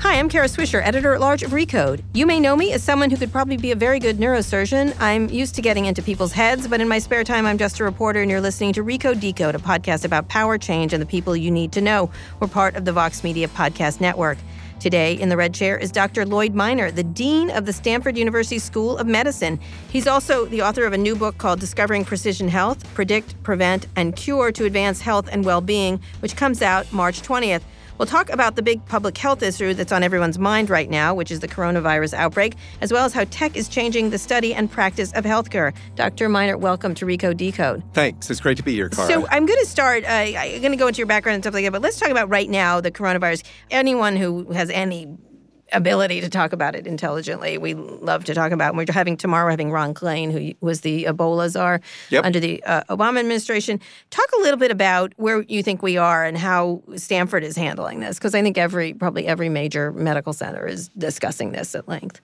Hi, I'm Kara Swisher, editor at large of Recode. You may know me as someone who could probably be a very good neurosurgeon. I'm used to getting into people's heads, but in my spare time, I'm just a reporter, and you're listening to Recode Decode, a podcast about power change and the people you need to know. We're part of the Vox Media Podcast Network. Today in the red chair is Dr. Lloyd Minor, the Dean of the Stanford University School of Medicine. He's also the author of a new book called Discovering Precision Health Predict, Prevent, and Cure to Advance Health and Well Being, which comes out March 20th. We'll talk about the big public health issue that's on everyone's mind right now, which is the coronavirus outbreak, as well as how tech is changing the study and practice of healthcare. Dr. Minor, welcome to Recode Decode. Thanks. It's great to be here, Kara. So I'm going to start, uh, I'm going to go into your background and stuff like that, but let's talk about right now the coronavirus. Anyone who has any ability to talk about it intelligently. We love to talk about. And we're having tomorrow having Ron Klain, who was the Ebola czar Yep. under the uh, Obama administration. Talk a little bit about where you think we are and how Stanford is handling this, because I think every probably every major medical center is discussing this at length.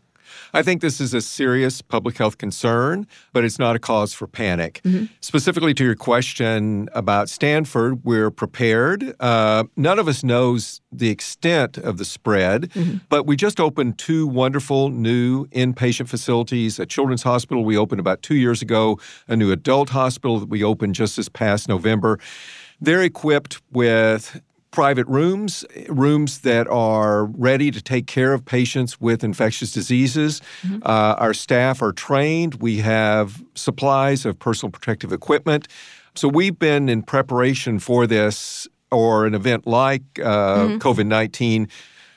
I think this is a serious public health concern, but it's not a cause for panic. Mm-hmm. Specifically to your question about Stanford, we're prepared. Uh, none of us knows the extent of the spread, Mm-hmm. but we just opened two wonderful new inpatient facilities. A children's hospital we opened about two years ago, a new adult hospital that we opened just this past November. They're equipped with private rooms, rooms that are ready to take care of patients with infectious diseases. Uh, our staff are trained. We have supplies of personal protective equipment. So we've been in preparation for this or an event like uh, COVID 19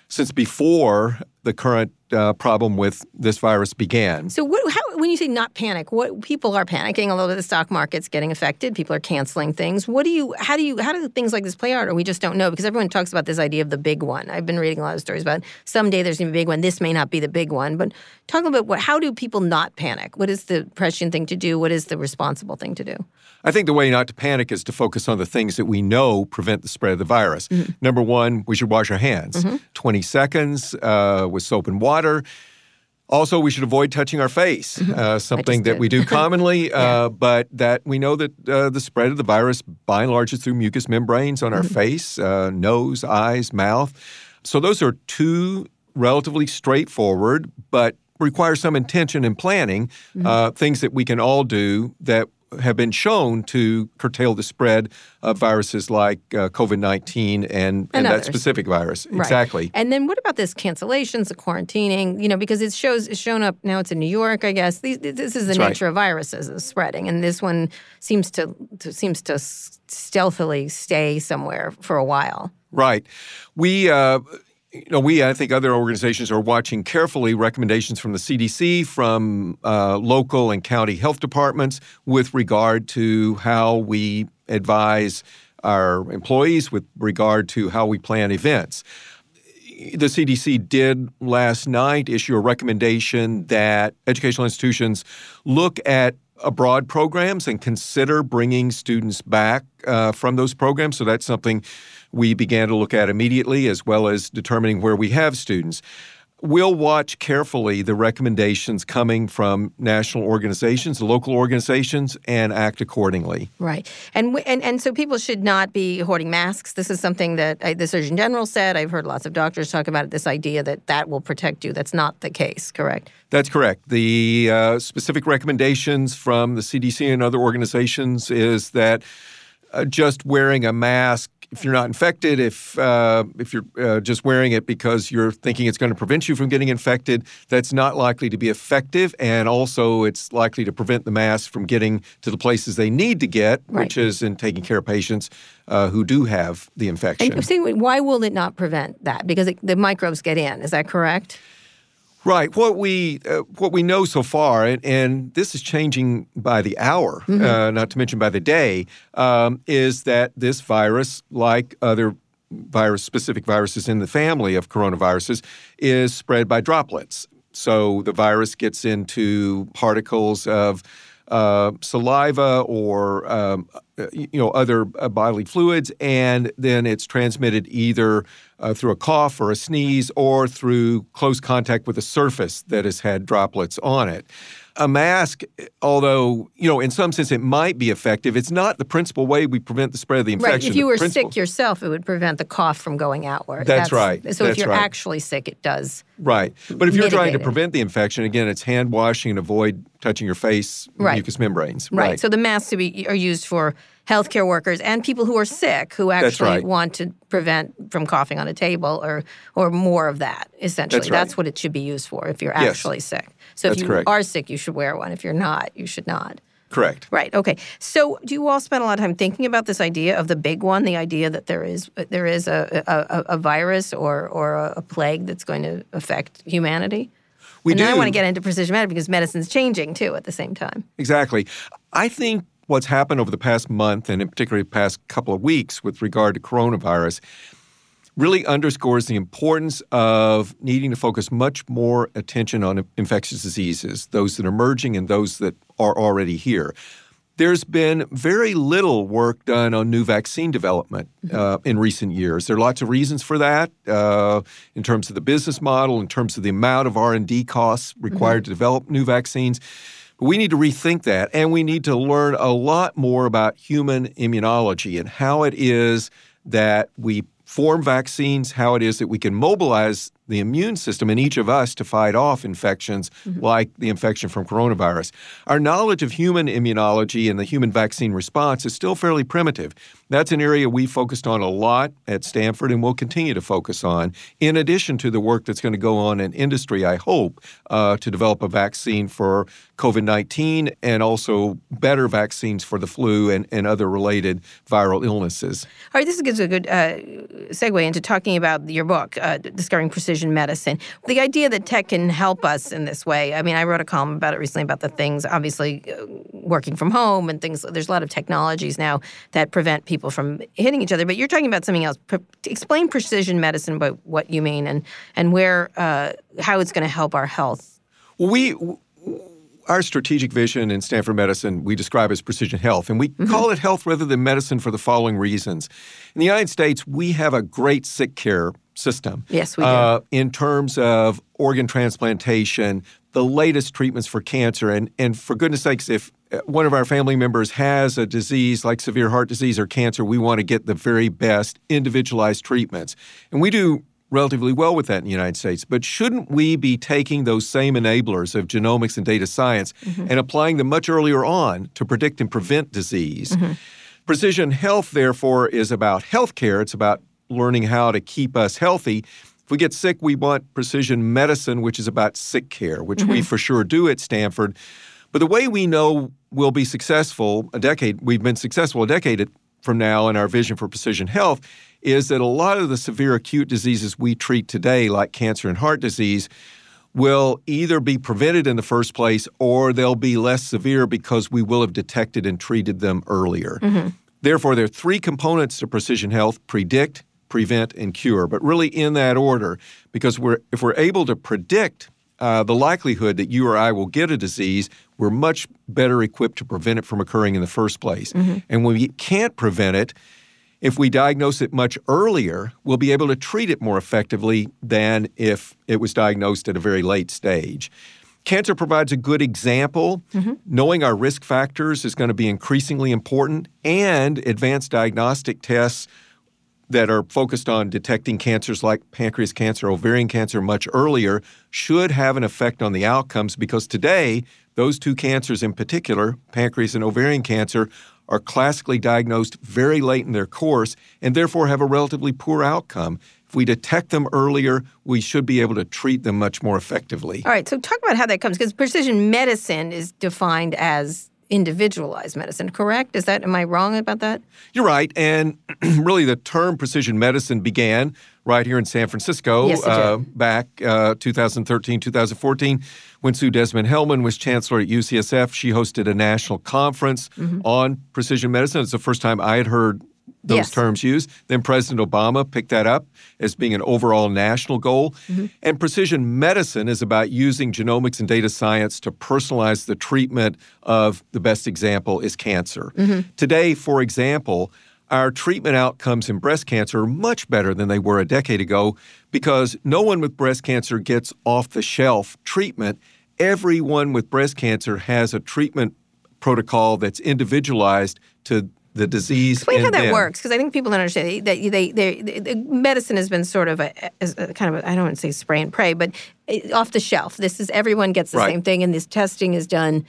since before the current uh, problem with this virus began. So, what, how, when you say not panic, what people are panicking a little bit. The stock market's getting affected. People are canceling things. What do you? How do you? How do things like this play out? Or we just don't know because everyone talks about this idea of the big one. I've been reading a lot of stories about someday there's going to be a big one. This may not be the big one, but talk about. What? How do people not panic? What is the prescient thing to do? What is the responsible thing to do? I think the way not to panic is to focus on the things that we know prevent the spread of the virus. Number one, we should wash our hands 20 seconds uh, with soap and water. Also, we should avoid touching our face, uh, something that we do commonly, uh, but that we know that uh, the spread of the virus, by and large, is through mucous membranes on our face, uh, nose, eyes, mouth. So, those are two relatively straightforward, but require some intention and planning, uh, things that we can all do that have been shown to curtail the spread of viruses like uh, COVID 19 and, and, And that specific virus. Right. Exactly. And then what about this cancellations, the quarantining? You know, because it shows it's shown up now. It's in New York, I guess. These, this is the right. nature of viruses is spreading, and this one seems to, to seems to stealthily stay somewhere for a while. Right. We, uh, you know, we, I think other organizations are watching carefully recommendations from the CDC, from uh, local and county health departments with regard to how we advise our employees, with regard to how we plan events. The CDC did last night issue a recommendation that educational institutions look at abroad programs and consider bringing students back uh, from those programs. So that's something we began to look at immediately, as well as determining where we have students. We'll watch carefully the recommendations coming from national organizations, local organizations, and act accordingly. Right, and and and so people should not be hoarding masks. This is something that I, the Surgeon General said. I've heard lots of doctors talk about it. This idea that that will protect you. That's not the case. Correct. That's correct. The uh, specific recommendations from the CDC and other organizations is that uh, just wearing a mask if you're not infected, if uh, if you're uh, just wearing it because you're thinking it's going to prevent you from getting infected, that's not likely to be effective, and also it's likely to prevent the masks from getting to the places they need to get, Right. which is in taking care of patients uh, who do have the infection. And why will it not prevent that? Because it, the microbes get in. Is that correct? Right. What we uh, what we know so far, and, and this is changing by the hour, uh, not to mention by the day, um, is that this virus, like other virus specific viruses in the family of coronaviruses, is spread by droplets. So the virus gets into particles of uh, saliva or um, uh, you know other uh, bodily fluids, and then it's transmitted either uh, through a cough or a sneeze or through close contact with a surface that has had droplets on it. A mask, although you know in some sense it might be effective, it's not the principal way we prevent the spread of the infection. Right. If you were sick yourself, it would prevent the cough from going outward. That's right. So if you're right. actually sick, it does. Right. But if you're trying to it. prevent the infection, again, it's hand washing and avoid touching your face, Right. mucous membranes. Right. right. So the masks be, are used for healthcare workers and people who are sick who actually right. want to prevent from coughing on a table or or more of that. Essentially, That's right. what it should be used for if you're Yes. actually sick. So if That's you correct. are sick, you should wear one. If you're not, you should not. Correct. Right. Okay. So, do you all spend a lot of time thinking about this idea of the big one, the idea that there is uh, there is a a, a virus or or a, plague that's going to affect humanity? We and do. I want to get into precision medicine because medicine's changing too at the same time. Exactly. I think what's happened over the past month, and in particular the past couple of weeks with regard to coronavirus, really underscores the importance of needing to focus much more attention on infectious diseases, those that are emerging and those that are already here. There's been very little work done on new vaccine development uh, in recent years. There are lots of reasons for that, uh, in terms of the business model, in terms of the amount of R and D costs required to develop new vaccines. But we need to rethink that, and we need to learn a lot more about human immunology and how it is that we form vaccines, how it is that we can mobilize the immune system in each of us to fight off infections like the infection from coronavirus. Our knowledge of human immunology and the human vaccine response is still fairly primitive. That's an area we focused on a lot at Stanford and will continue to focus on, in addition to the work that's going to go on in industry, I hope, uh, to develop a vaccine for COVID 19 and also better vaccines for the flu and, and other related viral illnesses. All right, this gives a good uh, segue into talking about your book, uh, Discovering Precision Medicine. The idea that tech can help us in this way. I mean, I wrote a column about it recently about the things, obviously, uh, working from home and things. There's a lot of technologies now that prevent people from hitting each other. But you're talking about something else. Pre- explain precision medicine, but what you mean, and and where uh, how it's going to help our health. We our strategic vision in Stanford Medicine we describe as precision health, and we call it health rather than medicine for the following reasons. In the United States, we have a great sick care system. Yes, we do. Uh, in terms of organ transplantation, the latest treatments for cancer, and and for goodness sakes, if uh, one of our family members has a disease like severe heart disease or cancer, we want to get the very best individualized treatments, and we do relatively well with that in the United States. But shouldn't we be taking those same enablers of genomics and data science and applying them much earlier on to predict and prevent disease? Precision health, therefore, is about healthcare. It's about learning how to keep us healthy. If we get sick, we want precision medicine, which is about sick care, which we mm-hmm. for sure do at Stanford. But the way we know we'll be successful a decade, we've been successful a decade from now in our vision for precision health, is that a lot of the severe acute diseases we treat today, like cancer and heart disease, will either be prevented in the first place or they'll be less severe because we will have detected and treated them earlier. Mm-hmm. Therefore, there are three components to precision health predict, prevent, and cure, but really in that order, because we're, if we're able to predict uh, the likelihood that you or I will get a disease, we're much better equipped to prevent it from occurring in the first place. And when we can't prevent it, if we diagnose it much earlier, we'll be able to treat it more effectively than if it was diagnosed at a very late stage. Cancer provides a good example. Knowing our risk factors is going to be increasingly important, and advanced diagnostic tests that are focused on detecting cancers like pancreas cancer, ovarian cancer much earlier should have an effect on the outcomes because today, those two cancers in particular, pancreas and ovarian cancer, are classically diagnosed very late in their course and therefore have a relatively poor outcome. If we detect them earlier, we should be able to treat them much more effectively. All right, so talk about how that comes because precision medicine is defined as individualized medicine, correct? Is that am I wrong about that? You're right, and really the term precision medicine began right here in San Francisco yes, uh, back uh, 2013, 2014 when Sue Desmond Hellmann was chancellor at UCSF. She hosted a national conference mm-hmm. on precision medicine. It's the first time I had heard those yes. terms used. Then President Obama picked that up as being an overall national goal. Mm-hmm. And precision medicine is about using genomics and data science to personalize the treatment of the best example is cancer. Mm-hmm. Today, for example, our treatment outcomes in breast cancer are much better than they were a decade ago because no one with breast cancer gets off the shelf treatment. Everyone with breast cancer has a treatment protocol that's individualized to the disease. Explain how that them. works, because I think people don't understand that they, they, they, medicine has been sort of a, a kind of I don't want to say spray and pray, but off the shelf. This is everyone gets the right. same thing, and this testing is done.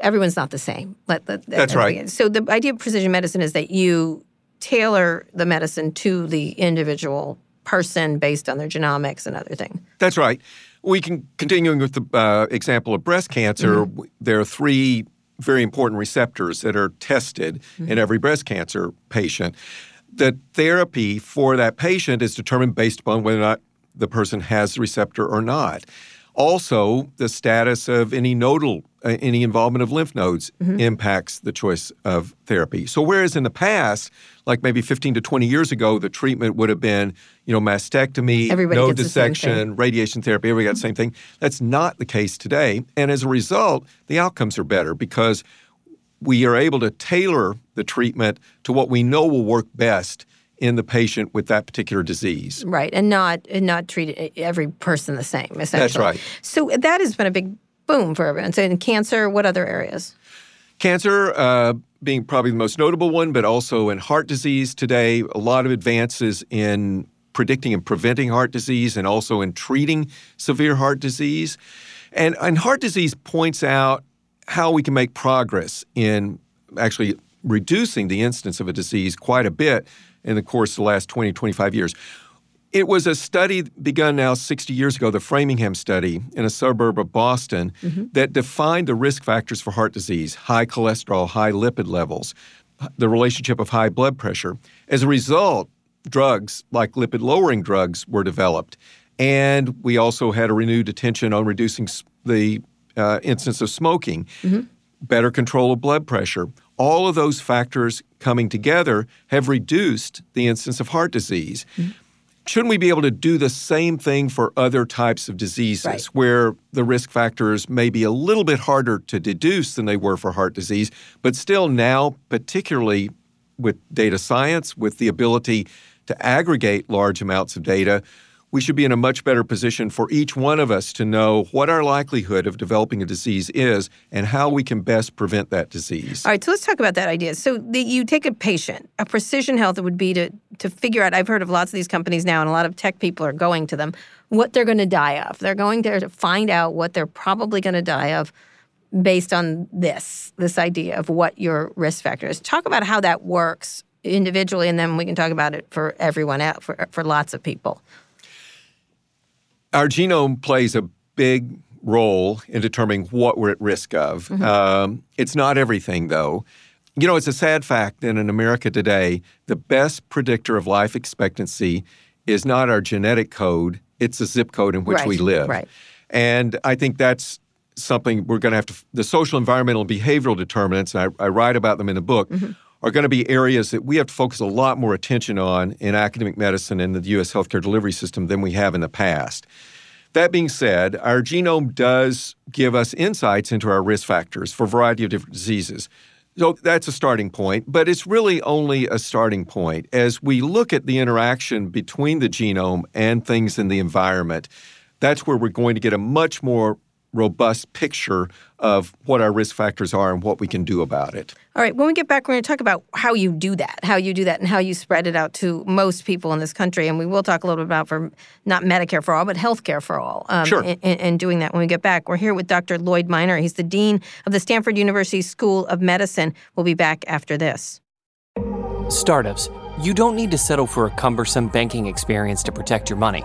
Everyone's not the same. Let, let, That's right. So the idea of precision medicine is that you tailor the medicine to the individual person based on their genomics and other things. That's right. We can continuing with the uh, example of breast cancer. Mm-hmm. There are three very important receptors that are tested mm-hmm. in every breast cancer patient. The therapy for that patient is determined based upon whether or not the person has the receptor or not. Also, the status of any nodal, uh, any involvement of lymph nodes mm-hmm. impacts the choice of therapy. So, whereas in the past, like maybe 15 to 20 years ago, the treatment would have been, you know, mastectomy, Everybody node dissection, radiation therapy, everybody got the same thing. That's not the case today. And as a result, the outcomes are better because we are able to tailor the treatment to what we know will work best in the patient with that particular disease. Right, and not and not treat every person the same. Essentially, that's right. So that has been a big boom for everyone. So in cancer, what other areas? Cancer uh, being probably the most notable one, but also in heart disease today, a lot of advances in predicting and preventing heart disease and also in treating severe heart disease. And, and heart disease points out how we can make progress in actually reducing the incidence of a disease quite a bit in the course of the last 20, 25 years. It was a study begun now 60 years ago, the Framingham study in a suburb of Boston, mm-hmm. that defined the risk factors for heart disease high cholesterol, high lipid levels, the relationship of high blood pressure. As a result, drugs like lipid lowering drugs were developed. And we also had a renewed attention on reducing the uh, incidence of smoking, mm-hmm. better control of blood pressure all of those factors coming together have reduced the incidence of heart disease. Mm-hmm. Shouldn't we be able to do the same thing for other types of diseases right. where the risk factors may be a little bit harder to deduce than they were for heart disease, but still now, particularly with data science, with the ability to aggregate large amounts of data, we should be in a much better position for each one of us to know what our likelihood of developing a disease is and how we can best prevent that disease. All right, so let's talk about that idea. So the, you take a patient, a precision health would be to to figure out. I've heard of lots of these companies now, and a lot of tech people are going to them. What they're going to die of. They're going there to find out what they're probably going to die of based on this this idea of what your risk factor is. Talk about how that works individually, and then we can talk about it for everyone else, for for lots of people. Our genome plays a big role in determining what we're at risk of. Mm-hmm. Um, it's not everything, though. You know, it's a sad fact that in America today, the best predictor of life expectancy is not our genetic code, it's the zip code in which right, we live. Right. And I think that's something we're going to have to, the social, environmental, and behavioral determinants, and I, I write about them in the book, mm-hmm. Are going to be areas that we have to focus a lot more attention on in academic medicine and the U.S. healthcare delivery system than we have in the past. That being said, our genome does give us insights into our risk factors for a variety of different diseases. So that's a starting point, but it's really only a starting point. As we look at the interaction between the genome and things in the environment, that's where we're going to get a much more robust picture of what our risk factors are and what we can do about it. All right, when we get back, we're going to talk about how you do that, how you do that, and how you spread it out to most people in this country. And we will talk a little bit about for not Medicare for all, but healthcare for all. Um, sure. And doing that when we get back. We're here with Dr. Lloyd Minor. He's the Dean of the Stanford University School of Medicine. We'll be back after this. Startups, you don't need to settle for a cumbersome banking experience to protect your money.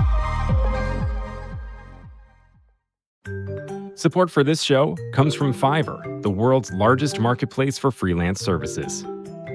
Support for this show comes from Fiverr, the world's largest marketplace for freelance services.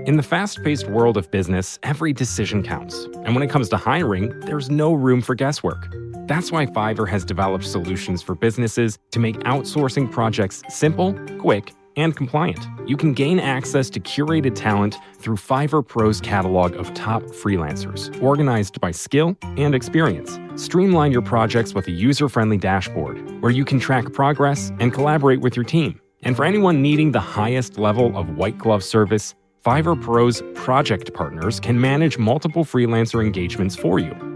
In the fast paced world of business, every decision counts. And when it comes to hiring, there's no room for guesswork. That's why Fiverr has developed solutions for businesses to make outsourcing projects simple, quick, and compliant. You can gain access to curated talent through Fiverr Pro's catalog of top freelancers, organized by skill and experience. Streamline your projects with a user friendly dashboard where you can track progress and collaborate with your team. And for anyone needing the highest level of white glove service, Fiverr Pro's project partners can manage multiple freelancer engagements for you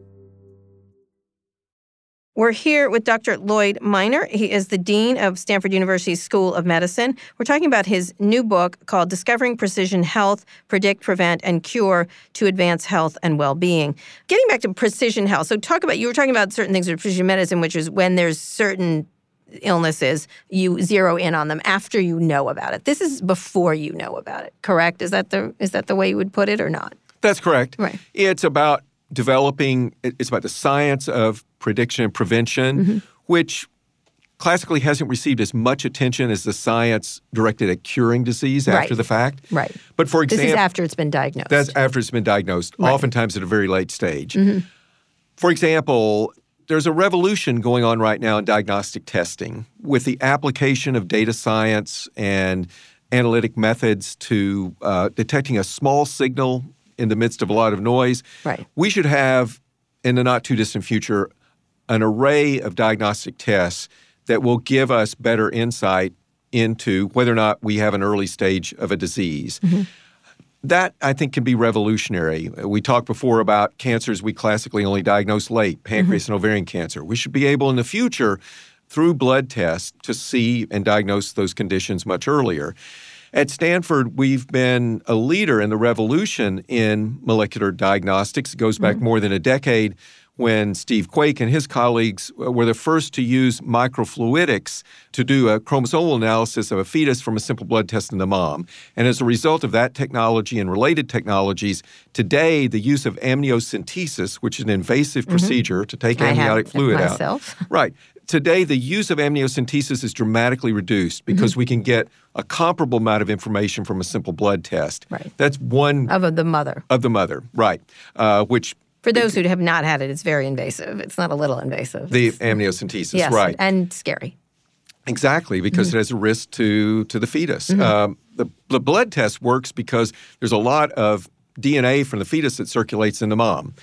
We're here with Dr. Lloyd Minor. He is the Dean of Stanford University's School of Medicine. We're talking about his new book called Discovering Precision Health Predict, Prevent, and Cure to Advance Health and Well Being. Getting back to precision health, so talk about, you were talking about certain things with precision medicine, which is when there's certain illnesses, you zero in on them after you know about it. This is before you know about it, correct? Is that the is that the way you would put it or not? That's correct. Right. It's about developing, it's about the science of prediction and prevention, mm-hmm. which classically hasn't received as much attention as the science directed at curing disease right. after the fact. Right. But for example, this is after it's been diagnosed. That's after it's been diagnosed, right. oftentimes at a very late stage. Mm-hmm. For example, there's a revolution going on right now in diagnostic testing with the application of data science and analytic methods to uh, detecting a small signal in the midst of a lot of noise. Right. We should have, in the not too distant future, an array of diagnostic tests that will give us better insight into whether or not we have an early stage of a disease. Mm-hmm. That, I think, can be revolutionary. We talked before about cancers we classically only diagnose late, pancreas mm-hmm. and ovarian cancer. We should be able in the future, through blood tests, to see and diagnose those conditions much earlier. At Stanford, we've been a leader in the revolution in molecular diagnostics. It goes back mm-hmm. more than a decade when Steve Quake and his colleagues were the first to use microfluidics to do a chromosomal analysis of a fetus from a simple blood test in the mom. And as a result of that technology and related technologies, today the use of amniocentesis, which is an invasive mm-hmm. procedure to take amniotic fluid myself. out. Right. Today, the use of amniocentesis is dramatically reduced because mm-hmm. we can get a comparable amount of information from a simple blood test. Right. That's one of the mother. Of the mother, right? Uh, which for those who have not had it, it's very invasive. It's not a little invasive. The it's, amniocentesis, yes, right? and scary. Exactly, because mm-hmm. it has a risk to to the fetus. Mm-hmm. Um, the the blood test works because there's a lot of DNA from the fetus that circulates in the mom.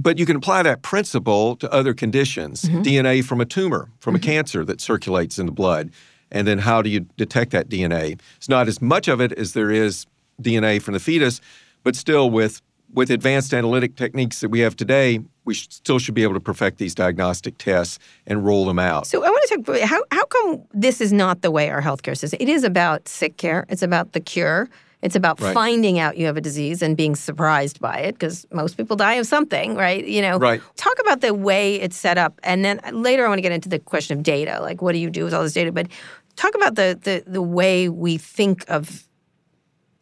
But you can apply that principle to other conditions mm-hmm. DNA from a tumor, from mm-hmm. a cancer that circulates in the blood. And then how do you detect that DNA? It's not as much of it as there is DNA from the fetus, but still, with, with advanced analytic techniques that we have today, we still should be able to perfect these diagnostic tests and roll them out. So I want to talk how, how come this is not the way our healthcare system? It is about sick care, it's about the cure. It's about right. finding out you have a disease and being surprised by it because most people die of something, right? You know, right. talk about the way it's set up, and then later I want to get into the question of data, like what do you do with all this data? But talk about the the the way we think of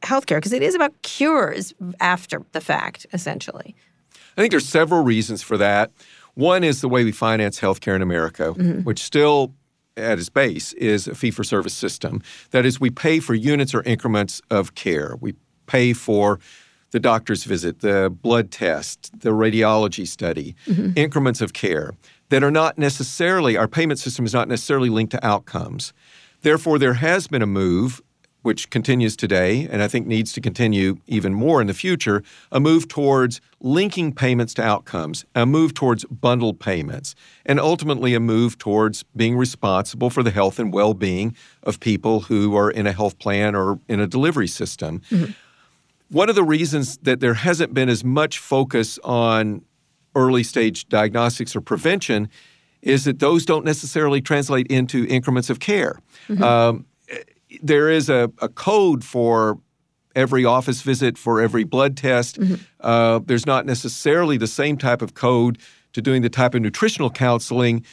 healthcare because it is about cures after the fact, essentially. I think there's several reasons for that. One is the way we finance healthcare in America, mm-hmm. which still at its base is a fee for service system. That is, we pay for units or increments of care. We pay for the doctor's visit, the blood test, the radiology study, mm-hmm. increments of care that are not necessarily, our payment system is not necessarily linked to outcomes. Therefore, there has been a move, which continues today, and I think needs to continue even more in the future, a move towards linking payments to outcomes, a move towards bundled payments, and ultimately a move towards being responsible for the health and well being of people who are in a health plan or in a delivery system. One of the reasons that there hasn't been as much focus on early stage diagnostics or prevention is that those don't necessarily translate into increments of care. Um, there is a, a code for every office visit, for every blood test. Uh, there's not necessarily the same type of code to doing the type of nutritional counseling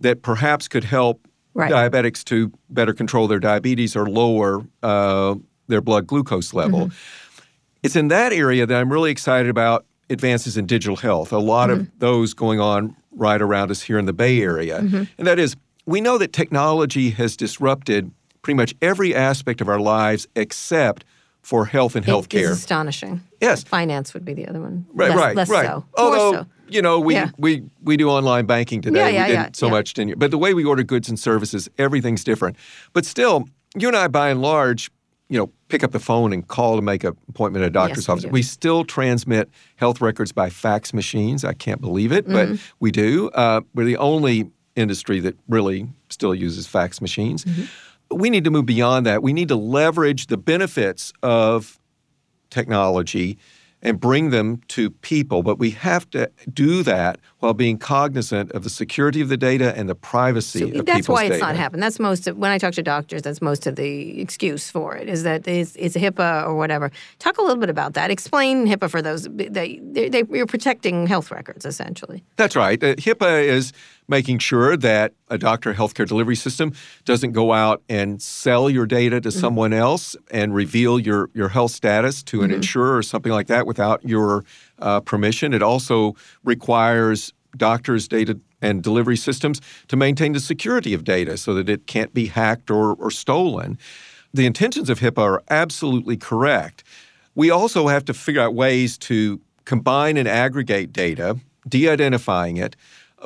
that perhaps could help Right. diabetics to better control their diabetes or lower uh, their blood glucose level. It's in that area that I'm really excited about advances in digital health. A lot of those going on right around us here in the Bay Area. And that is, we know that technology has disrupted pretty much every aspect of our lives except for health and health care. astonishing. Yes. Finance would be the other one. Right, less, right, less right. so. Although so. you know, we, Yeah. we we do online banking today. Yeah, yeah, we didn't yeah, so yeah. much ten years, but the way we order goods and services, everything's different. But still, you and I, by and large, you know, pick up the phone and call to make an appointment at a doctor's Yes, we office. do. We still transmit health records by fax machines. I can't believe it, Mm-hmm. but we do. Uh, we're the only industry that really still uses fax machines. Mm-hmm. But we need to move beyond that. We need to leverage the benefits of technology and bring them to people. But we have to do that while being cognizant of the security of the data and the privacy So of people's that's why it's data. not happening. That's most of when I talk to doctors. That's most of the excuse for it is that it's, it's HIPAA or whatever. Talk a little bit about that. Explain HIPAA for those. They, they, they you're protecting health records essentially. That's right. Uh, HIPAA is making sure that a doctor healthcare delivery system doesn't go out and sell your data to someone else and reveal your, your health status to an insurer or something like that without your uh, permission. It also requires doctors' data and delivery systems to maintain the security of data so that it can't be hacked or, or stolen. The intentions of HIPAA are absolutely correct. We also have to figure out ways to combine and aggregate data, de identifying it,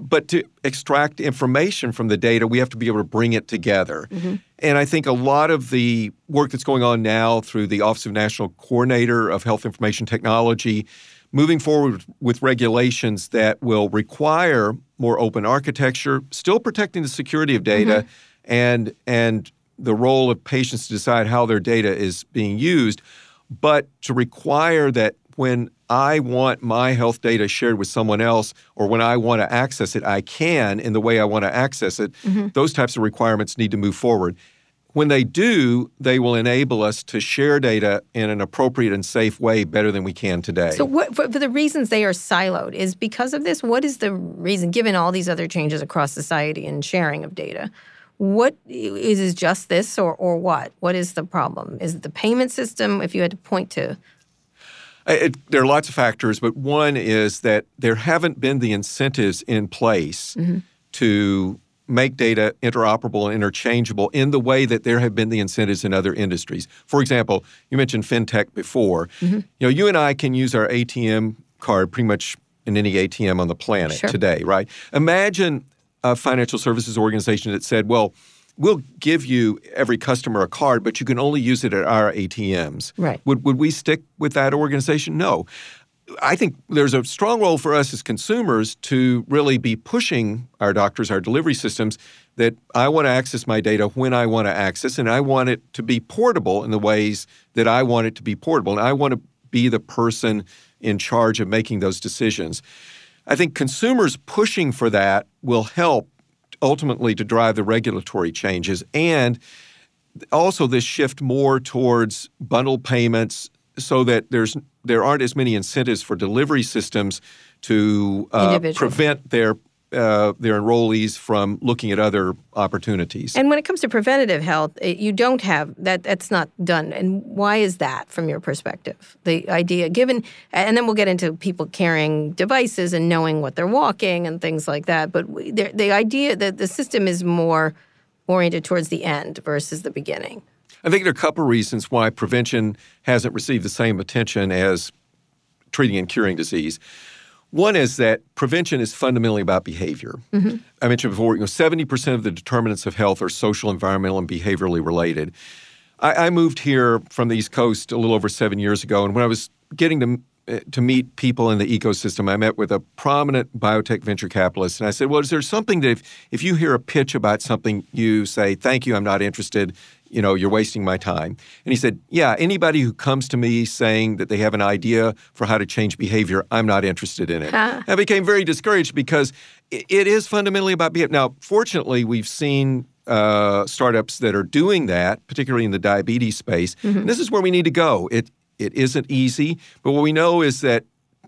but to extract information from the data, we have to be able to bring it together. Mm-hmm. And I think a lot of the work that's going on now through the Office of National Coordinator of Health Information Technology, moving forward with regulations that will require more open architecture, still protecting the security of data mm-hmm. and and the role of patients to decide how their data is being used, but to require that when I want my health data shared with someone else or when I want to access it, I can in the way I want to access it. Mm-hmm. Those types of requirements need to move forward. When they do, they will enable us to share data in an appropriate and safe way better than we can today. So what for, for the reasons they are siloed is because of this. What is the reason, given all these other changes across society and sharing of data? What is just this or or what? What is the problem? Is it the payment system? If you had to point to It, there are lots of factors, but one is that there haven't been the incentives in place mm-hmm. to make data interoperable and interchangeable in the way that there have been the incentives in other industries. For example, you mentioned fintech before. Mm-hmm. You know, you and I can use our ATM card pretty much in any ATM on the planet Sure. today, right? Imagine a financial services organization that said, well, we'll give you every customer a card, but you can only use it at our ATMs. Right. Would, would we stick with that organization? No. I think there's a strong role for us as consumers to really be pushing our doctors, our delivery systems, that I want to access my data when I want to access, and I want it to be portable in the ways that I want it to be portable. And I want to be the person in charge of making those decisions. I think consumers pushing for that will help ultimately to drive the regulatory changes and also this shift more towards bundle payments so that there's there aren't as many incentives for delivery systems to uh, prevent their uh, their enrollees from looking at other opportunities. And when it comes to preventative health, it, you don't have that. That's not done. And why is that, from your perspective? The idea, given, and then we'll get into people carrying devices and knowing what they're walking and things like that. But we, the, the idea that the system is more oriented towards the end versus the beginning. I think there are a couple of reasons why prevention hasn't received the same attention as treating and curing disease. One is that prevention is fundamentally about behavior. Mm-hmm. I mentioned before, you know, 70% of the determinants of health are social, environmental, and behaviorally related. I, I, moved here from the East Coast a little over seven years ago, and when I was getting to uh, to meet people in the ecosystem, I met with a prominent biotech venture capitalist, and I said, "Well, is there something that if, if you hear a pitch about something, you say, thank you, I'm not interested you know, you're wasting my time. And he said, yeah, anybody who comes to me saying that they have an idea for how to change behavior, I'm not interested in it. Huh. I became very discouraged because it is fundamentally about behavior. Now, fortunately, we've seen uh, startups that are doing that, particularly in the diabetes space. Mm-hmm. And this is where we need to go. It it isn't easy, but what we know is that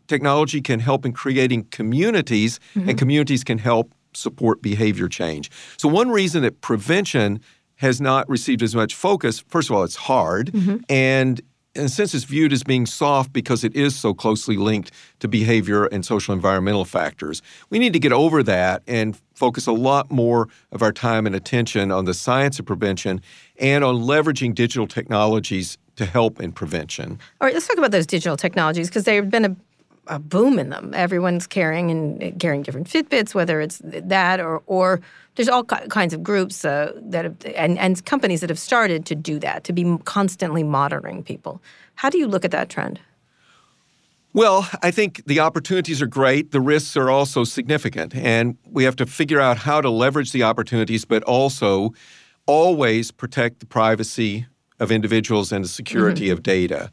technology can help in creating communities, mm-hmm. and communities can help support behavior change. So one reason that prevention has not received as much focus. First of all, it's hard, mm-hmm. and in a sense, it's viewed as being soft because it is so closely linked to behavior and social environmental factors. We need to get over that and focus a lot more of our time and attention on the science of prevention and on leveraging digital technologies to help in prevention. All right, let's talk about those digital technologies because they've been a a boom in them. Everyone's carrying and carrying different Fitbits, whether it's that or or there's all kinds of groups uh, that have, and and companies that have started to do that to be constantly monitoring people. How do you look at that trend? Well, I think the opportunities are great. The risks are also significant, and we have to figure out how to leverage the opportunities, but also always protect the privacy of individuals and the security mm-hmm. of data.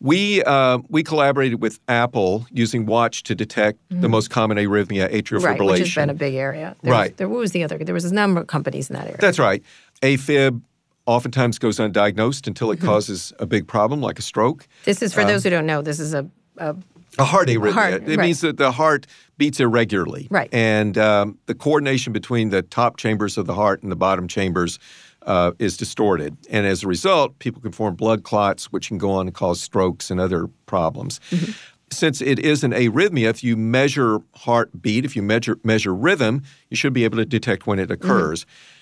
We uh, we collaborated with Apple using Watch to detect mm-hmm. the most common arrhythmia, atrial right, fibrillation. which has been a big area. There right. Was, there, what was the other? There was a number of companies in that area. That's right. AFib oftentimes goes undiagnosed until it mm-hmm. causes a big problem like a stroke. This is for um, those who don't know. This is a a, a heart arrhythmia. Heart, it right. means that the heart beats irregularly. Right. And um, the coordination between the top chambers of the heart and the bottom chambers uh, is distorted. And as a result, people can form blood clots, which can go on and cause strokes and other problems. Mm-hmm. Since it is an arrhythmia, if you measure heartbeat, if you measure, measure rhythm, you should be able to detect when it mm-hmm. occurs. Mm-hmm.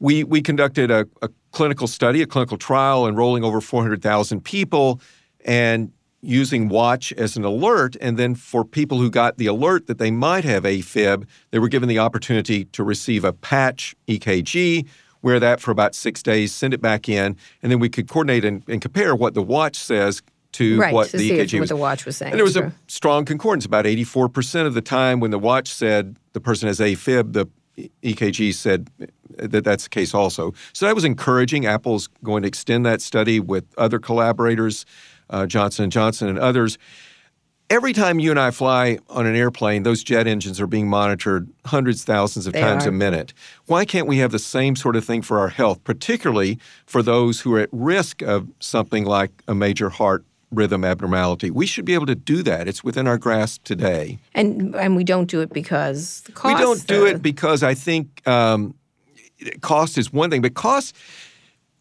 We, we conducted a, a clinical study, a clinical trial, enrolling over 400,000 people and using watch as an alert. And then for people who got the alert that they might have AFib, they were given the opportunity to receive a patch EKG, wear that for about six days, send it back in, and then we could coordinate and, and compare what the watch says to right, what to the EKG what was. the watch was saying. And there was a strong concordance. About 84% of the time when the watch said the person has AFib, the EKG said that that's the case also. So that was encouraging. Apple's going to extend that study with other collaborators, uh, Johnson & Johnson and others every time you and I fly on an airplane, those jet engines are being monitored hundreds, thousands of they times are. a minute. Why can't we have the same sort of thing for our health, particularly for those who are at risk of something like a major heart rhythm abnormality? We should be able to do that. It's within our grasp today. And and we don't do it because the cost, we don't do it because I think um, cost is one thing, but cost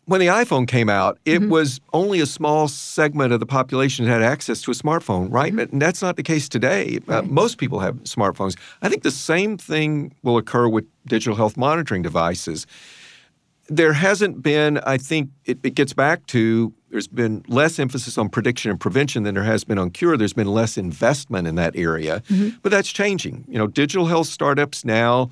when the iPhone came out, it mm-hmm. was only a small segment of the population that had access to a smartphone, right? Mm-hmm. And that's not the case today. Uh, right. Uh, most people have smartphones. I think the same thing will occur with digital health monitoring devices. There hasn't been, I think it, it gets back to there's been less emphasis on prediction and prevention than there has been on cure. There's been less investment in that area, mm-hmm. but that's changing. You know, digital health startups now,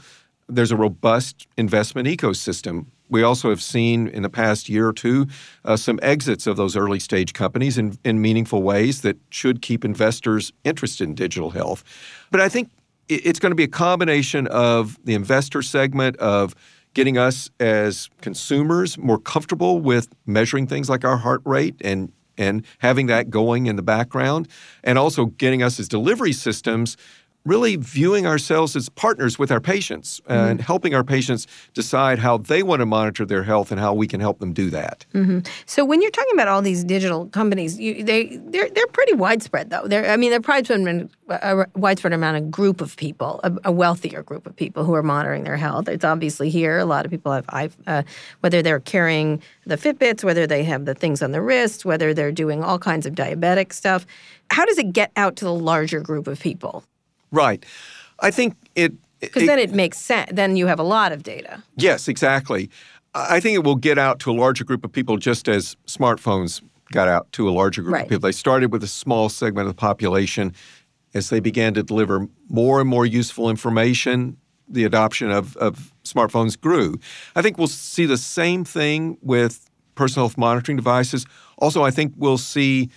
there's a robust investment ecosystem we also have seen in the past year or two uh, some exits of those early stage companies in, in meaningful ways that should keep investors interested in digital health. But I think it's going to be a combination of the investor segment of getting us as consumers more comfortable with measuring things like our heart rate and and having that going in the background and also getting us as delivery systems really viewing ourselves as partners with our patients Mm-hmm. and helping our patients decide how they want to monitor their health and how we can help them do that. So when you're talking about all these digital companies, you, they they're they're pretty widespread though. They're I mean they're widespread a widespread amount of group of people, a, a wealthier group of people who are monitoring their health. It's obviously here. A lot of people have i uh, whether they're carrying the Fitbits, whether they have the things on the wrist, whether they're doing all kinds of diabetic stuff. How does it get out to the larger group of people? Right. I think it. Because then it makes sense. Then you have a lot of data. Yes, exactly. I think it will get out to a larger group of people just as smartphones got out to a larger group Right. of people. They started with a small segment of the population. As they began to deliver more and more useful information, the adoption of, of smartphones grew. I think we'll see the same thing with personal health monitoring devices. Also, I think we'll see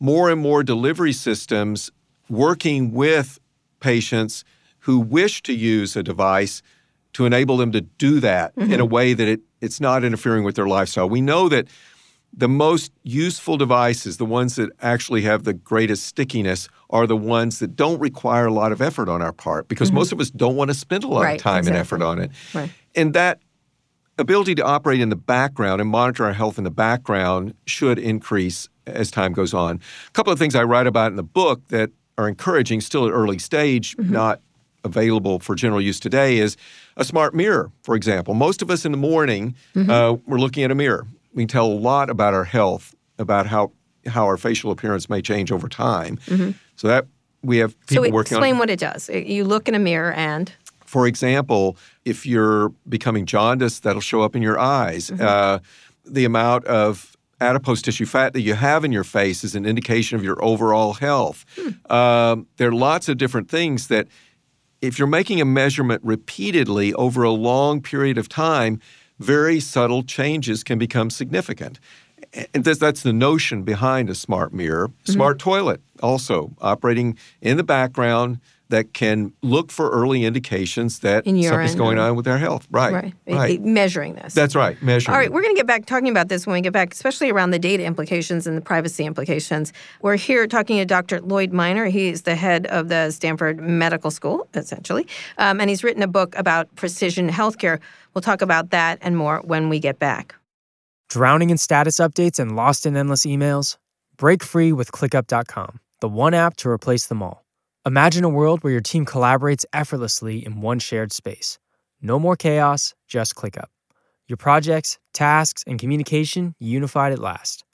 more and more delivery systems working with patients who wish to use a device to enable them to do that in a mm-hmm. way that it, it's not interfering with their lifestyle. We know that the most useful devices, the ones that actually have the greatest stickiness, are the ones that don't require a lot of effort on our part because most mm-hmm. of us don't want to spend a lot Right, of time and effort on it. Right. And that ability to operate in the background and monitor our health in the background should increase as time goes on. A couple of things I write about in the book that are encouraging, still at early stage, not available for general use today, is a smart mirror, for example. Most of us in the morning, uh, we're looking at a mirror. We can tell a lot about our health, about how how our facial appearance may change over time. So that we have people so working on explain what it does. You look in a mirror and for example, if you're becoming jaundiced, that'll show up in your eyes. Uh, the amount of adipose tissue fat that you have in your face is an indication of your overall health. Um, there are lots of different things that, if you're making a measurement repeatedly over a long period of time, very subtle changes can become significant. And that's, that's the notion behind a smart mirror. Smart toilet, also operating in the background that can look for early indications that In something's going on with our health. Right. right, It- Right. it- measuring this. That's right. Measuring. All right, we're going to get back talking about this when we get back, especially around the data implications and the privacy implications. We're here talking to Dr. Lloyd Minor. He's the head of the Stanford Medical School, essentially, um, and he's written a book about precision healthcare. We'll talk about that and more when we get back. Drowning in status updates and lost in endless emails? Break free with ClickUp.com, the one app to replace them all. Imagine a world where your team collaborates effortlessly in one shared space. No more chaos, just ClickUp. Your projects, tasks, and communication unified at last.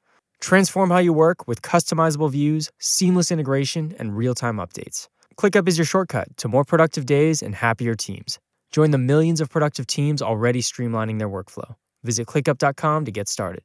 Transform how you work with customizable views, seamless integration, and real time updates. ClickUp is your shortcut to more productive days and happier teams. Join the millions of productive teams already streamlining their workflow. Visit clickup.com to get started.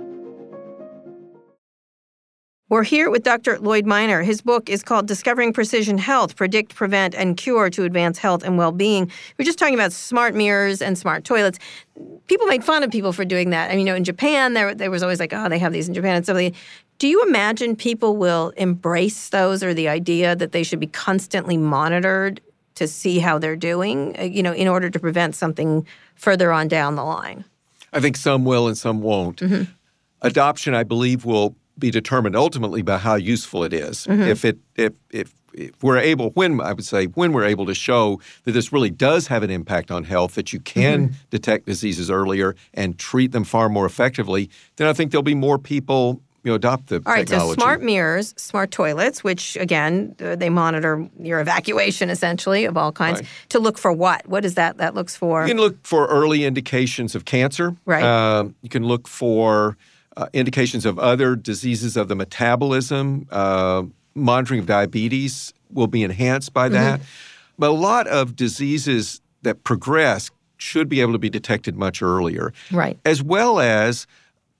We're here with Dr. Lloyd Minor. His book is called Discovering Precision Health Predict, Prevent, and Cure to Advance Health and Well Being. We're just talking about smart mirrors and smart toilets. People made fun of people for doing that. I mean, you know, in Japan, there, there was always like, oh, they have these in Japan and like- Do you imagine people will embrace those or the idea that they should be constantly monitored to see how they're doing, uh, you know, in order to prevent something further on down the line? I think some will and some won't. Mm-hmm. Adoption, I believe, will be determined ultimately by how useful it is. Mm-hmm. If it if if if we're able, when I would say, when we're able to show that this really does have an impact on health, that you can Mm-hmm. detect diseases earlier and treat them far more effectively, then I think there'll be more people, you know, adopt the All right, technology. so smart mirrors, smart toilets, which again, uh, they monitor your evacuation essentially of all kinds Right. to look for what? What is that? That looks for. You can look for early indications of cancer. Right. Um, you can look for uh, indications of other diseases of the metabolism. Uh, monitoring of diabetes will be enhanced by that. But a lot of diseases that progress should be able to be detected much earlier. Right. As well as,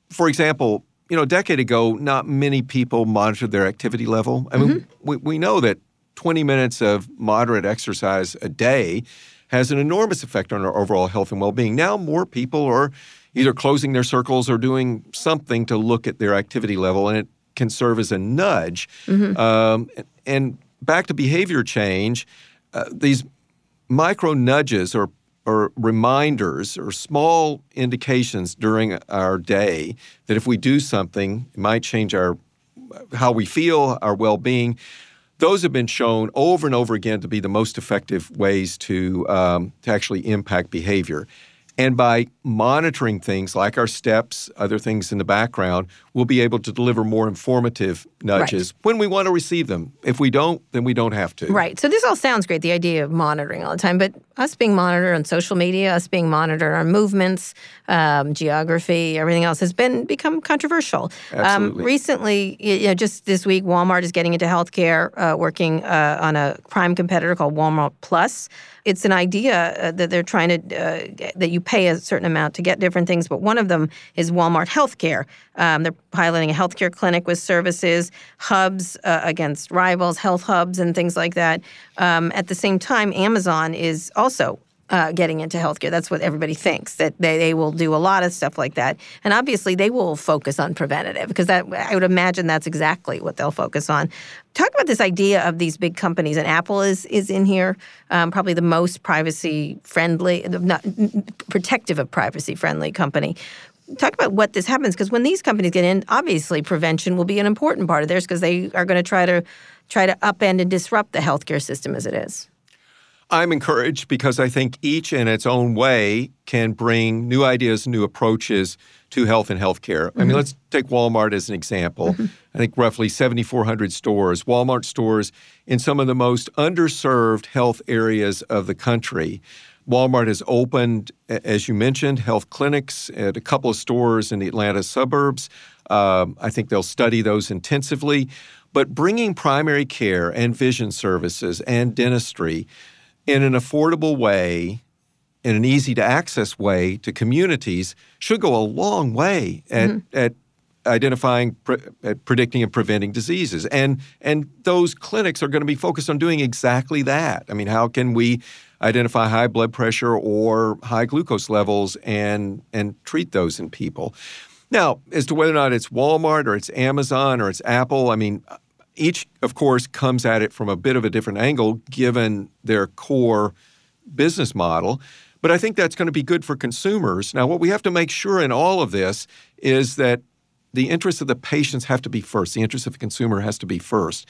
for example, you know, a decade ago, not many people monitored their activity level. I mean, we, we know that 20 minutes of moderate exercise a day has an enormous effect on our overall health and well-being. Now more people are either closing their circles or doing something to look at their activity level, and it can serve as a nudge. Mm-hmm. Um, and back to behavior change, uh, these micro nudges or or reminders or small indications during our day that if we do something, it might change our how we feel, our well-being. Those have been shown over and over again to be the most effective ways to um, to actually impact behavior. And by monitoring things like our steps, other things in the background, we'll be able to deliver more informative nudges right. when we want to receive them. If we don't, then we don't have to. Right. So this all sounds great, the idea of monitoring all the time, but us being monitored on social media, us being monitored on movements, um, geography, everything else has been become controversial. Um, Absolutely. Um, recently, you know, just this week, Walmart is getting into healthcare, uh, working uh, on a prime competitor called Walmart Plus. It's an idea uh, that they're trying to uh, that you pay a certain amount to get different things, but one of them is Walmart Healthcare. Um, they're piloting a healthcare clinic with services, hubs uh, against rivals, health hubs, and things like that. Um, at the same time, Amazon is also uh, getting into healthcare. That's what everybody thinks that they, they will do a lot of stuff like that, and obviously they will focus on preventative because that I would imagine that's exactly what they'll focus on. Talk about this idea of these big companies, and Apple is is in here, um, probably the most privacy friendly, not protective of privacy friendly company talk about what this happens because when these companies get in, obviously prevention will be an important part of theirs because they are going to try to try to upend and disrupt the healthcare system as it is. I'm encouraged because I think each in its own way can bring new ideas, new approaches to health and healthcare. Mm-hmm. I mean, mm-hmm. let's take Walmart as an example. Mm-hmm. I think roughly 7,400 stores, Walmart stores in some of the most underserved health areas of the country. Walmart has opened, as you mentioned, health clinics at a couple of stores in the Atlanta suburbs. Um, I think they'll study those intensively. But bringing primary care and vision services and dentistry in an affordable way, in an easy to access way to communities should go a long way at, mm-hmm. at identifying, pre- at predicting, and preventing diseases. And and those clinics are going to be focused on doing exactly that. I mean, how can we identify high blood pressure or high glucose levels and and treat those in people? Now, as to whether or not it's Walmart or it's Amazon or it's Apple, I mean, each, of course, comes at it from a bit of a different angle given their core business model. But I think that's going to be good for consumers. Now, what we have to make sure in all of this is that the interests of the patients have to be first. The interest of the consumer has to be first.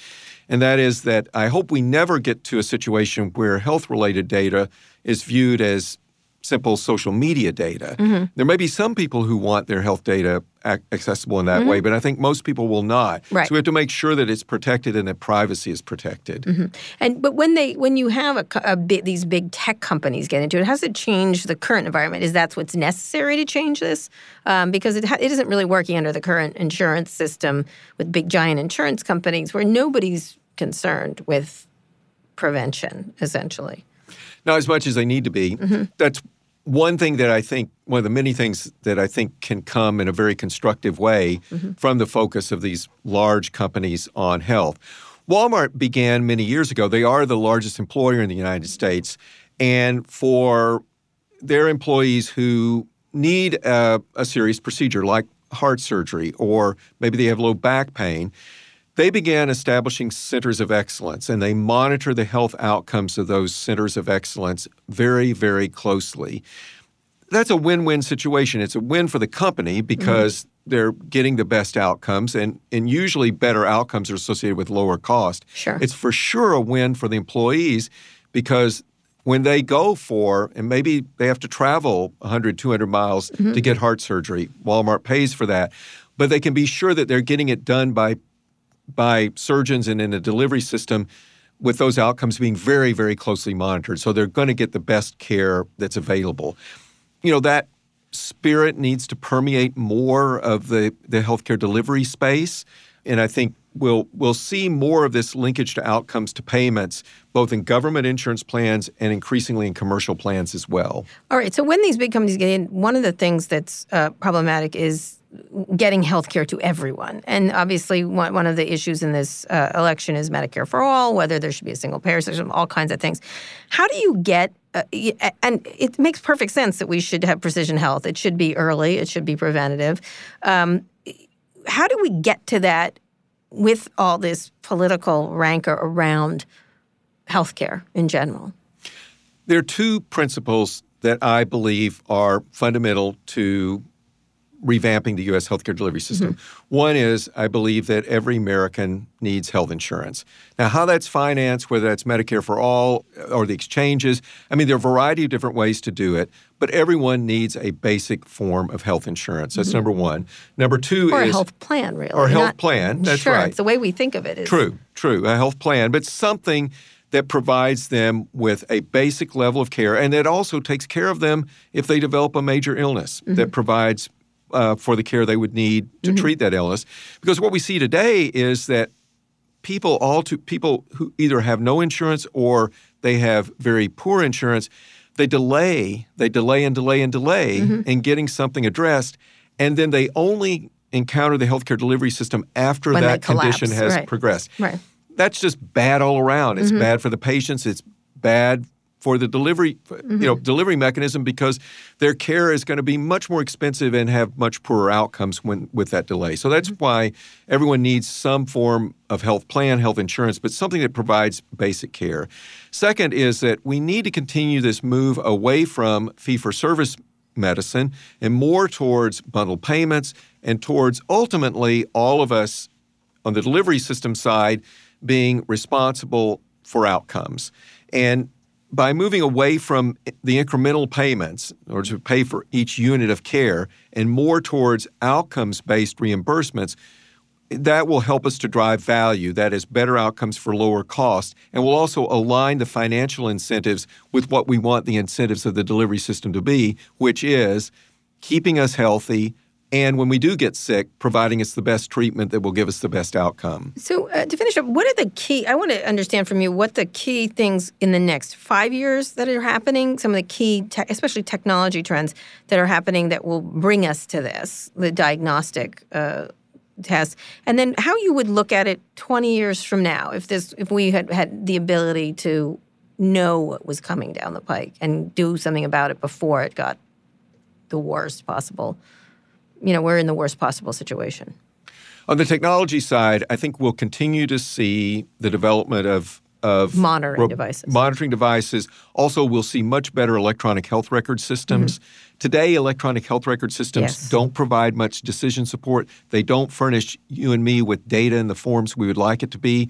And that is that I hope we never get to a situation where health related data is viewed as simple social media data. Mm-hmm. There may be some people who want their health data ac- accessible in that mm-hmm. way, but I think most people will not. Right. So we have to make sure that it's protected and that privacy is protected. Mm-hmm. And but when they when you have a, a bit, these big tech companies get into it, has it changed the current environment? Is that what's necessary to change this? Um, because it ha- it isn't really working under the current insurance system with big giant insurance companies where nobody's concerned with prevention essentially. Not as much as they need to be. Mm-hmm. That's one thing that I think, one of the many things that I think can come in a very constructive way mm-hmm. from the focus of these large companies on health. Walmart began many years ago. They are the largest employer in the United States. And for their employees who need a, a serious procedure like heart surgery or maybe they have low back pain, they began establishing centers of excellence and they monitor the health outcomes of those centers of excellence very, very closely. That's a win win situation. It's a win for the company because mm-hmm. they're getting the best outcomes, and, and usually better outcomes are associated with lower cost. Sure. It's for sure a win for the employees because when they go for, and maybe they have to travel 100, 200 miles mm-hmm. to get heart surgery, Walmart pays for that, but they can be sure that they're getting it done by by surgeons and in a delivery system with those outcomes being very, very closely monitored. So they're going to get the best care that's available. You know, that spirit needs to permeate more of the, the healthcare delivery space. And I think we'll we'll see more of this linkage to outcomes to payments, both in government insurance plans and increasingly in commercial plans as well. All right. So when these big companies get in, one of the things that's uh, problematic is getting health care to everyone. And obviously, one, one of the issues in this uh, election is Medicare for all, whether there should be a single payer system, all kinds of things. How do you get uh, and it makes perfect sense that we should have precision health. It should be early. It should be preventative. Um, how do we get to that with all this political rancor around healthcare in general? There are two principles that I believe are fundamental to revamping the U.S. healthcare delivery system. Mm-hmm. One is I believe that every American needs health insurance. Now, how that's financed, whether that's Medicare for all or the exchanges, I mean, there are a variety of different ways to do it, but everyone needs a basic form of health insurance. That's mm-hmm. number one. Number two or is. a health plan, really. Or a health plan. That's sure, right. The way we think of it. Is, true, true. A health plan, but something that provides them with a basic level of care and that also takes care of them if they develop a major illness, mm-hmm. that provides uh, for the care they would need to mm-hmm. treat that illness. Because what we see today is that people all to people who either have no insurance or they have very poor insurance, they delay, they delay and delay and delay mm-hmm. in getting something addressed, and then they only encounter the healthcare delivery system after when that condition has right. progressed. Right. That's just bad all around. It's mm-hmm. bad for the patients. It's bad for the delivery mm-hmm. you know mm-hmm. delivery mechanism because their care is going to be much more expensive and have much poorer outcomes when with that delay. So that's mm-hmm. why everyone needs some form of health plan, health insurance, but something that provides basic care. Second is that we need to continue this move away from fee for service medicine and more towards bundled payments and towards ultimately all of us on the delivery system side being responsible for outcomes. And by moving away from the incremental payments or to pay for each unit of care and more towards outcomes based reimbursements, that will help us to drive value. That is better outcomes for lower cost, and will also align the financial incentives with what we want the incentives of the delivery system to be, which is keeping us healthy, and when we do get sick, providing us the best treatment that will give us the best outcome. So, uh, to finish up, what are the key? I want to understand from you what the key things in the next five years that are happening. Some of the key, te- especially technology trends that are happening that will bring us to this, the diagnostic. Uh, test and then how you would look at it 20 years from now if this if we had had the ability to know what was coming down the pike and do something about it before it got the worst possible you know, we're in the worst possible situation. On the technology side, I think we'll continue to see the development of of monitoring ro- devices. Monitoring devices. Also, we'll see much better electronic health record systems. Mm-hmm. Today, electronic health record systems yes. don't provide much decision support. They don't furnish you and me with data in the forms we would like it to be.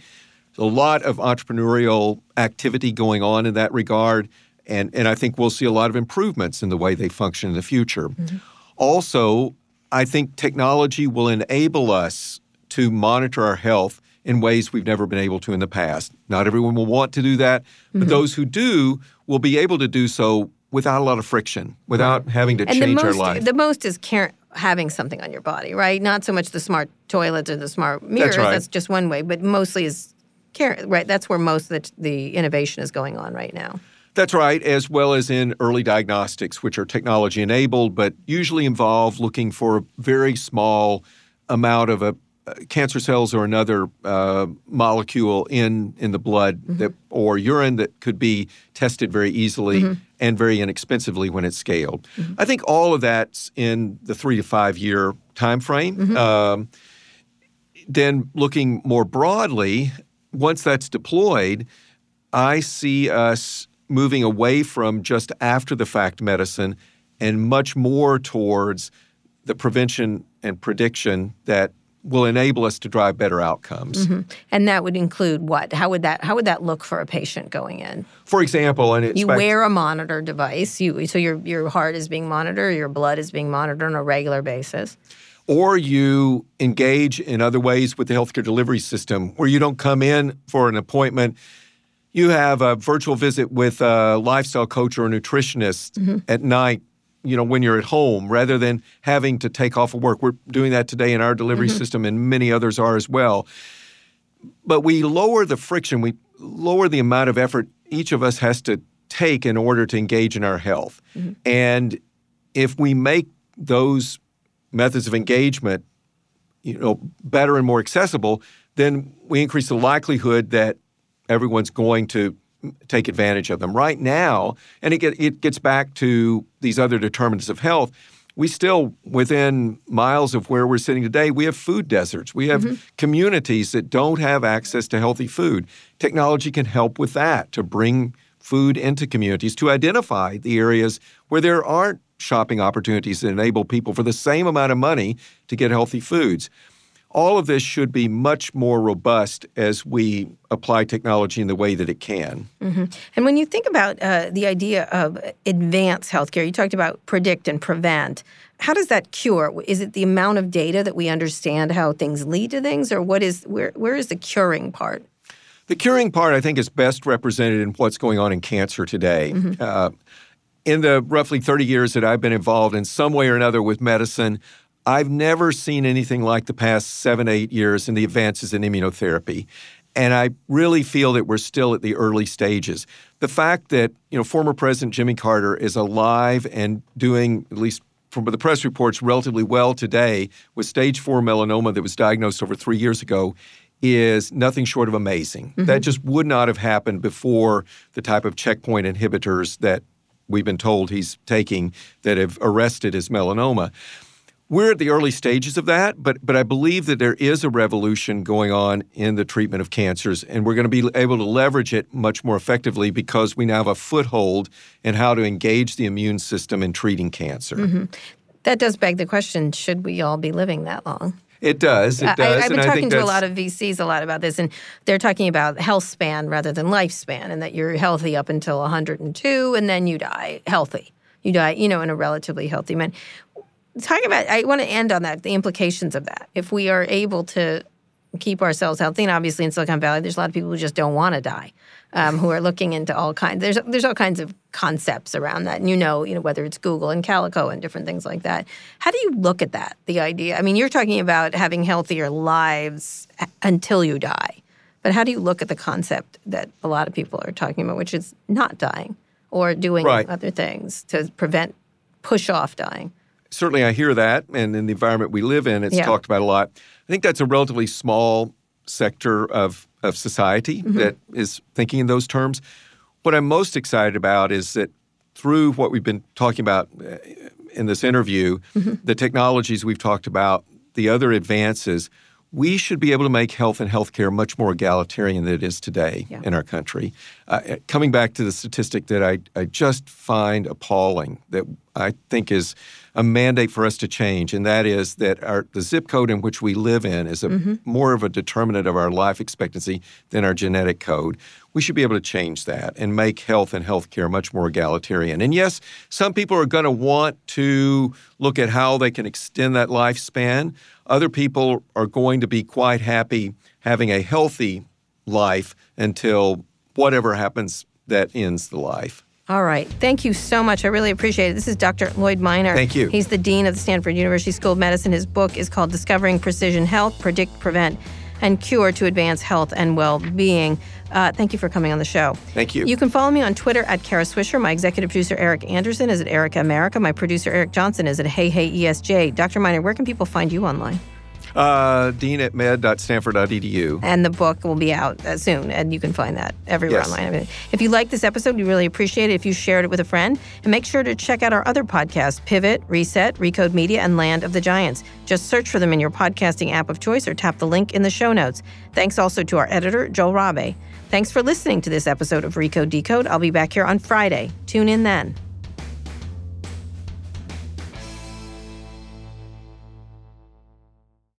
There's a lot of entrepreneurial activity going on in that regard, and, and I think we'll see a lot of improvements in the way they function in the future. Mm-hmm. Also, I think technology will enable us to monitor our health in ways we've never been able to in the past. Not everyone will want to do that, but mm-hmm. those who do will be able to do so without a lot of friction, without having to and change most, our life. The most is care, having something on your body, right? Not so much the smart toilets or the smart mirrors. That's, right. That's just one way, but mostly is care. Right. That's where most of the, the innovation is going on right now. That's right, as well as in early diagnostics, which are technology enabled, but usually involve looking for a very small amount of a uh, cancer cells or another uh, molecule in in the blood mm-hmm. that or urine that could be tested very easily mm-hmm. and very inexpensively when it's scaled. Mm-hmm. I think all of that's in the three to five year time frame. Mm-hmm. Um, then looking more broadly, once that's deployed, I see us moving away from just after the fact medicine and much more towards the prevention and prediction that will enable us to drive better outcomes. Mm-hmm. And that would include what? How would that how would that look for a patient going in? For example, and you wear a monitor device. You so your your heart is being monitored, your blood is being monitored on a regular basis. Or you engage in other ways with the healthcare delivery system where you don't come in for an appointment you have a virtual visit with a lifestyle coach or a nutritionist mm-hmm. at night you know when you're at home rather than having to take off of work we're doing that today in our delivery mm-hmm. system and many others are as well but we lower the friction we lower the amount of effort each of us has to take in order to engage in our health mm-hmm. and if we make those methods of engagement, you know, better and more accessible, then we increase the likelihood that everyone's going to take advantage of them. Right now, and it, get, it gets back to these other determinants of health, we still, within miles of where we're sitting today, we have food deserts. We have mm-hmm. communities that don't have access to healthy food. Technology can help with that to bring food into communities, to identify the areas where there aren't shopping opportunities that enable people for the same amount of money to get healthy foods all of this should be much more robust as we apply technology in the way that it can. Mm-hmm. And when you think about uh, the idea of advanced healthcare, you talked about predict and prevent. How does that cure? Is it the amount of data that we understand how things lead to things, or what is where where is the curing part? The curing part, I think, is best represented in what's going on in cancer today. Mm-hmm. Uh, in the roughly 30 years that I've been involved in some way or another with medicine, I've never seen anything like the past seven, eight years in the advances in immunotherapy. And I really feel that we're still at the early stages. The fact that, you know, former President Jimmy Carter is alive and doing, at least from the press reports, relatively well today with stage four melanoma that was diagnosed over three years ago is nothing short of amazing. Mm-hmm. That just would not have happened before the type of checkpoint inhibitors that we've been told he's taking that have arrested his melanoma. We're at the early stages of that, but but I believe that there is a revolution going on in the treatment of cancers, and we're going to be able to leverage it much more effectively because we now have a foothold in how to engage the immune system in treating cancer. Mm-hmm. That does beg the question: Should we all be living that long? It does. It does. I, have been talking to a lot of VCs a lot about this, and they're talking about health span rather than lifespan, and that you're healthy up until 102, and then you die healthy. You die, you know, in a relatively healthy man talk about i want to end on that the implications of that. If we are able to keep ourselves healthy and obviously in silicon valley there's a lot of people who just don't want to die um, who are looking into all kinds there's there's all kinds of concepts around that. And you know you know whether it's google and calico and different things like that. How do you look at that the idea? I mean you're talking about having healthier lives until you die. But how do you look at the concept that a lot of people are talking about which is not dying or doing right. other things to prevent push off dying certainly I hear that, and in the environment we live in, it's yeah. talked about a lot. I think that's a relatively small sector of of society mm-hmm. that is thinking in those terms. What I'm most excited about is that through what we've been talking about uh, in this interview, mm-hmm. the technologies we've talked about, the other advances, we should be able to make health and healthcare much more egalitarian than it is today yeah. in our country. Uh, coming back to the statistic that I, I just find appalling, that I think is a mandate for us to change, and that is that our, the zip code in which we live in is a, mm-hmm. more of a determinant of our life expectancy than our genetic code. We should be able to change that and make health and healthcare much more egalitarian. And yes, some people are going to want to look at how they can extend that lifespan. Other people are going to be quite happy having a healthy life until whatever happens that ends the life. All right. Thank you so much. I really appreciate it. This is Dr. Lloyd Minor. Thank you. He's the Dean of the Stanford University School of Medicine. His book is called Discovering Precision Health Predict, Prevent, and Cure to Advance Health and Well Being. Uh, thank you for coming on the show. Thank you. You can follow me on Twitter at Kara Swisher. My executive producer, Erica Anderson, is at Erica America. My producer, Eric Johnson, is at Hey Hey ESJ. Dr. Minor, where can people find you online? Uh, dean at med.stanford.edu. And the book will be out uh, soon, and you can find that everywhere yes. online. I mean, if you like this episode, we really appreciate it if you shared it with a friend. And make sure to check out our other podcasts Pivot, Reset, Recode Media, and Land of the Giants. Just search for them in your podcasting app of choice or tap the link in the show notes. Thanks also to our editor, Joel Rabe. Thanks for listening to this episode of Recode Decode. I'll be back here on Friday. Tune in then.